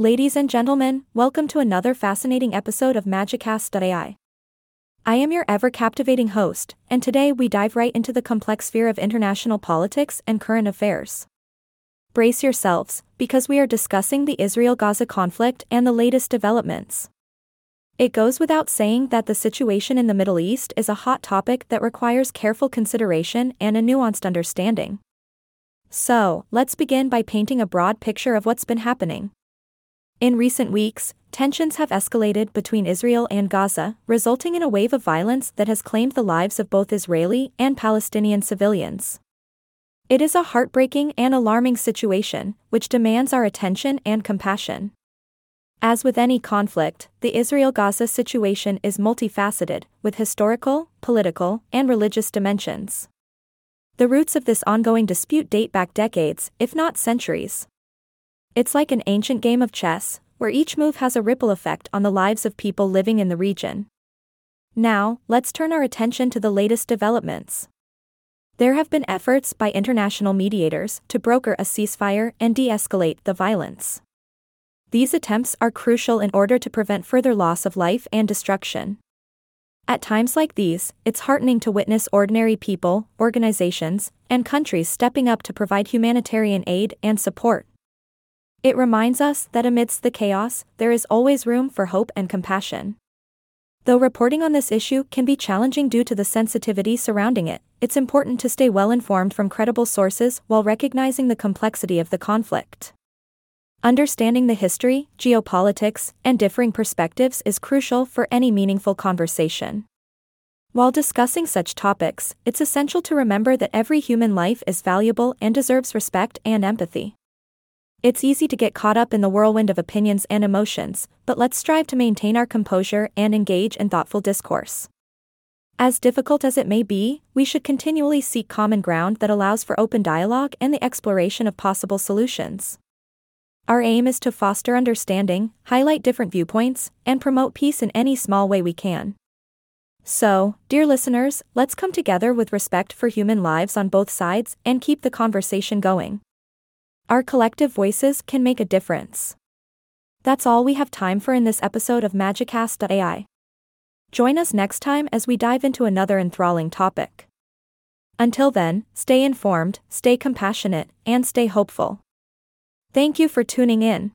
Ladies and gentlemen, welcome to another fascinating episode of Magicast.ai. I am your ever captivating host, and today we dive right into the complex sphere of international politics and current affairs. Brace yourselves, because we are discussing the Israel Gaza conflict and the latest developments. It goes without saying that the situation in the Middle East is a hot topic that requires careful consideration and a nuanced understanding. So, let's begin by painting a broad picture of what's been happening. In recent weeks, tensions have escalated between Israel and Gaza, resulting in a wave of violence that has claimed the lives of both Israeli and Palestinian civilians. It is a heartbreaking and alarming situation, which demands our attention and compassion. As with any conflict, the Israel Gaza situation is multifaceted, with historical, political, and religious dimensions. The roots of this ongoing dispute date back decades, if not centuries. It's like an ancient game of chess, where each move has a ripple effect on the lives of people living in the region. Now, let's turn our attention to the latest developments. There have been efforts by international mediators to broker a ceasefire and de escalate the violence. These attempts are crucial in order to prevent further loss of life and destruction. At times like these, it's heartening to witness ordinary people, organizations, and countries stepping up to provide humanitarian aid and support. It reminds us that amidst the chaos, there is always room for hope and compassion. Though reporting on this issue can be challenging due to the sensitivity surrounding it, it's important to stay well informed from credible sources while recognizing the complexity of the conflict. Understanding the history, geopolitics, and differing perspectives is crucial for any meaningful conversation. While discussing such topics, it's essential to remember that every human life is valuable and deserves respect and empathy. It's easy to get caught up in the whirlwind of opinions and emotions, but let's strive to maintain our composure and engage in thoughtful discourse. As difficult as it may be, we should continually seek common ground that allows for open dialogue and the exploration of possible solutions. Our aim is to foster understanding, highlight different viewpoints, and promote peace in any small way we can. So, dear listeners, let's come together with respect for human lives on both sides and keep the conversation going. Our collective voices can make a difference. That's all we have time for in this episode of Magicast.ai. Join us next time as we dive into another enthralling topic. Until then, stay informed, stay compassionate, and stay hopeful. Thank you for tuning in.